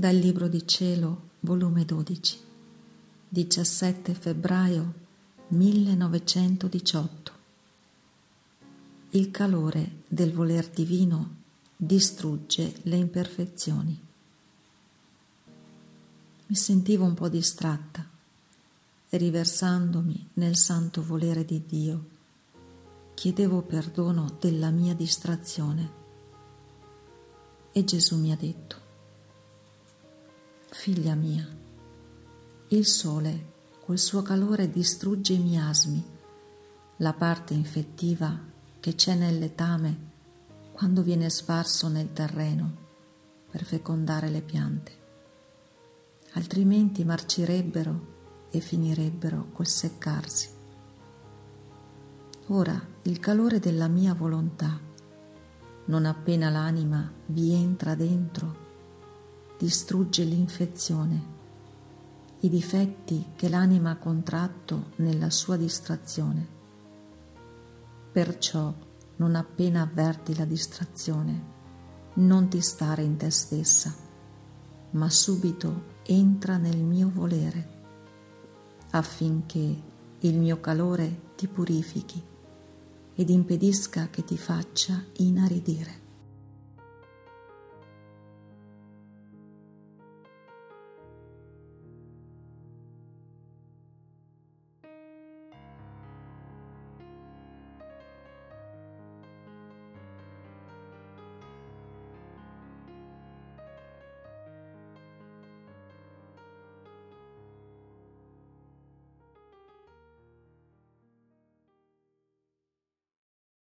Dal Libro di Cielo, volume 12, 17 febbraio 1918. Il calore del voler divino distrugge le imperfezioni. Mi sentivo un po' distratta e riversandomi nel santo volere di Dio, chiedevo perdono della mia distrazione. E Gesù mi ha detto, Figlia mia, il sole col suo calore distrugge i miasmi, la parte infettiva che c'è nel letame quando viene sparso nel terreno per fecondare le piante. Altrimenti marcirebbero e finirebbero col seccarsi. Ora il calore della mia volontà, non appena l'anima vi entra dentro, distrugge l'infezione, i difetti che l'anima ha contratto nella sua distrazione. Perciò, non appena avverti la distrazione, non ti stare in te stessa, ma subito entra nel mio volere, affinché il mio calore ti purifichi ed impedisca che ti faccia inaridire.